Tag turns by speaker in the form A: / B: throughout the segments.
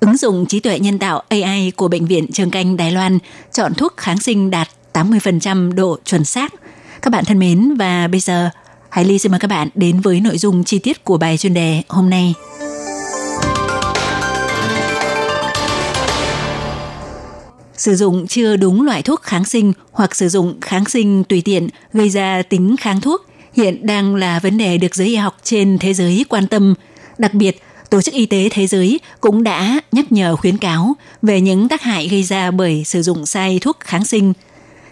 A: Ứng dụng trí tuệ nhân tạo AI của Bệnh viện Trường Canh Đài Loan chọn thuốc kháng sinh đạt 80% độ chuẩn xác. Các bạn thân mến và bây giờ Hải Ly xin mời các bạn đến với nội dung chi tiết của bài chuyên đề hôm nay. Sử dụng chưa đúng loại thuốc kháng sinh hoặc sử dụng kháng sinh tùy tiện gây ra tính kháng thuốc hiện đang là vấn đề được giới y học trên thế giới quan tâm. Đặc biệt, Tổ chức Y tế Thế giới cũng đã nhắc nhở khuyến cáo về những tác hại gây ra bởi sử dụng sai thuốc kháng sinh.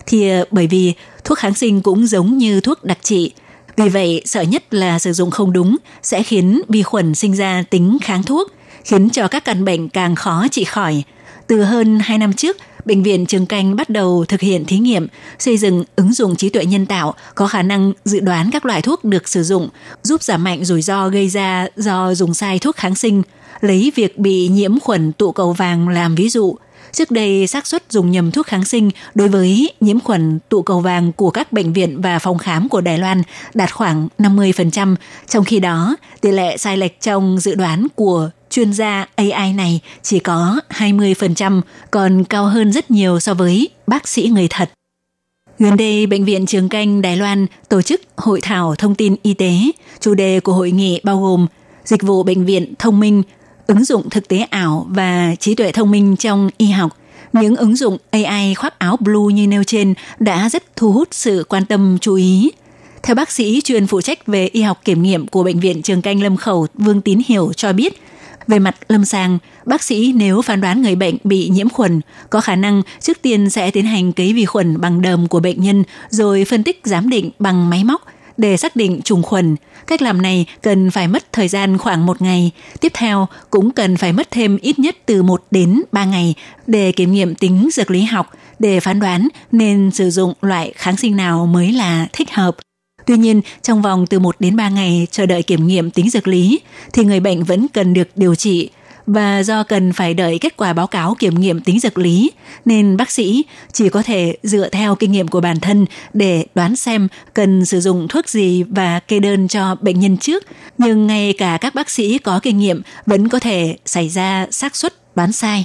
A: Thì ờ, bởi vì thuốc kháng sinh cũng giống như thuốc đặc trị, vì vậy sợ nhất là sử dụng không đúng sẽ khiến vi khuẩn sinh ra tính kháng thuốc, khiến cho các căn bệnh càng khó trị khỏi. Từ hơn 2 năm trước, Bệnh viện Trường Canh bắt đầu thực hiện thí nghiệm xây dựng ứng dụng trí tuệ nhân tạo có khả năng dự đoán các loại thuốc được sử dụng, giúp giảm mạnh rủi ro gây ra do dùng sai thuốc kháng sinh, lấy việc bị nhiễm khuẩn tụ cầu vàng làm ví dụ. Trước đây, xác suất dùng nhầm thuốc kháng sinh đối với nhiễm khuẩn tụ cầu vàng của các bệnh viện và phòng khám của Đài Loan đạt khoảng 50%, trong khi đó, tỷ lệ sai lệch trong dự đoán của chuyên gia AI này chỉ có 20%, còn cao hơn rất nhiều so với bác sĩ người thật. Gần đây, Bệnh viện Trường Canh Đài Loan tổ chức hội thảo thông tin y tế. Chủ đề của hội nghị bao gồm dịch vụ bệnh viện thông minh, ứng dụng thực tế ảo và trí tuệ thông minh trong y học. Những ứng dụng AI khoác áo blue như nêu trên đã rất thu hút sự quan tâm chú ý. Theo bác sĩ chuyên phụ trách về y học kiểm nghiệm của Bệnh viện Trường Canh Lâm Khẩu Vương Tín Hiểu cho biết, về mặt lâm sàng, bác sĩ nếu phán đoán người bệnh bị nhiễm khuẩn, có khả năng trước tiên sẽ tiến hành cấy vi khuẩn bằng đờm của bệnh nhân rồi phân tích giám định bằng máy móc để xác định trùng khuẩn. Cách làm này cần phải mất thời gian khoảng một ngày. Tiếp theo cũng cần phải mất thêm ít nhất từ 1 đến 3 ngày để kiểm nghiệm tính dược lý học để phán đoán nên sử dụng loại kháng sinh nào mới là thích hợp. Tuy nhiên, trong vòng từ 1 đến 3 ngày chờ đợi kiểm nghiệm tính dược lý, thì người bệnh vẫn cần được điều trị và do cần phải đợi kết quả báo cáo kiểm nghiệm tính dược lý nên bác sĩ chỉ có thể dựa theo kinh nghiệm của bản thân để đoán xem cần sử dụng thuốc gì và kê đơn cho bệnh nhân trước nhưng ngay cả các bác sĩ có kinh nghiệm vẫn có thể xảy ra xác suất đoán sai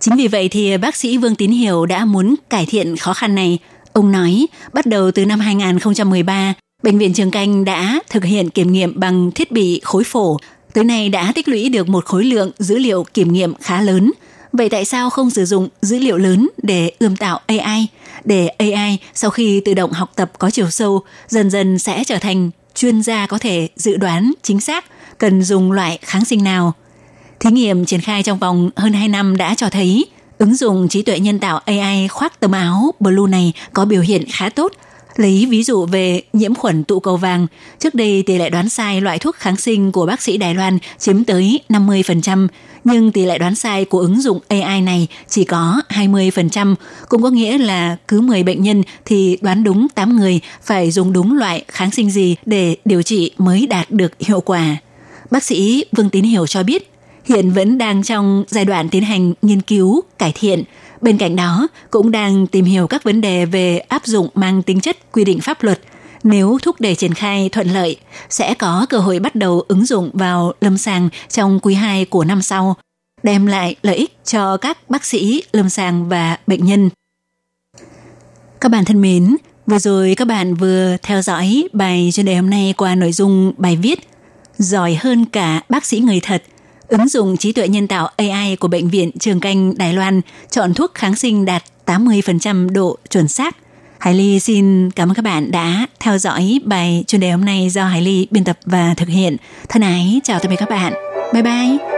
A: chính vì vậy thì bác sĩ Vương Tín Hiểu đã muốn cải thiện khó khăn này Ông nói, bắt đầu từ năm 2013, Bệnh viện Trường Canh đã thực hiện kiểm nghiệm bằng thiết bị khối phổ. Tới nay đã tích lũy được một khối lượng dữ liệu kiểm nghiệm khá lớn. Vậy tại sao không sử dụng dữ liệu lớn để ươm tạo AI? Để AI sau khi tự động học tập có chiều sâu, dần dần sẽ trở thành chuyên gia có thể dự đoán chính xác cần dùng loại kháng sinh nào. Thí nghiệm triển khai trong vòng hơn 2 năm đã cho thấy Ứng dụng trí tuệ nhân tạo AI khoác tấm áo blue này có biểu hiện khá tốt. Lấy ví dụ về nhiễm khuẩn tụ cầu vàng, trước đây tỷ lệ đoán sai loại thuốc kháng sinh của bác sĩ Đài Loan chiếm tới 50%, nhưng tỷ lệ đoán sai của ứng dụng AI này chỉ có 20%, cũng có nghĩa là cứ 10 bệnh nhân thì đoán đúng 8 người phải dùng đúng loại kháng sinh gì để điều trị mới đạt được hiệu quả. Bác sĩ Vương Tín Hiểu cho biết, hiện vẫn đang trong giai đoạn tiến hành nghiên cứu, cải thiện. Bên cạnh đó, cũng đang tìm hiểu các vấn đề về áp dụng mang tính chất quy định pháp luật. Nếu thúc đẩy triển khai thuận lợi, sẽ có cơ hội bắt đầu ứng dụng vào lâm sàng trong quý 2 của năm sau, đem lại lợi ích cho các bác sĩ, lâm sàng và bệnh nhân. Các bạn thân mến, vừa rồi các bạn vừa theo dõi bài chuyên đề hôm nay qua nội dung bài viết Giỏi hơn cả bác sĩ người thật – Ứng dụng trí tuệ nhân tạo AI của Bệnh viện Trường Canh Đài Loan chọn thuốc kháng sinh đạt 80% độ chuẩn xác. Hải Ly xin cảm ơn các bạn đã theo dõi bài chuyên đề hôm nay do Hải Ly biên tập và thực hiện. Thân ái, chào tạm biệt các bạn. Bye bye!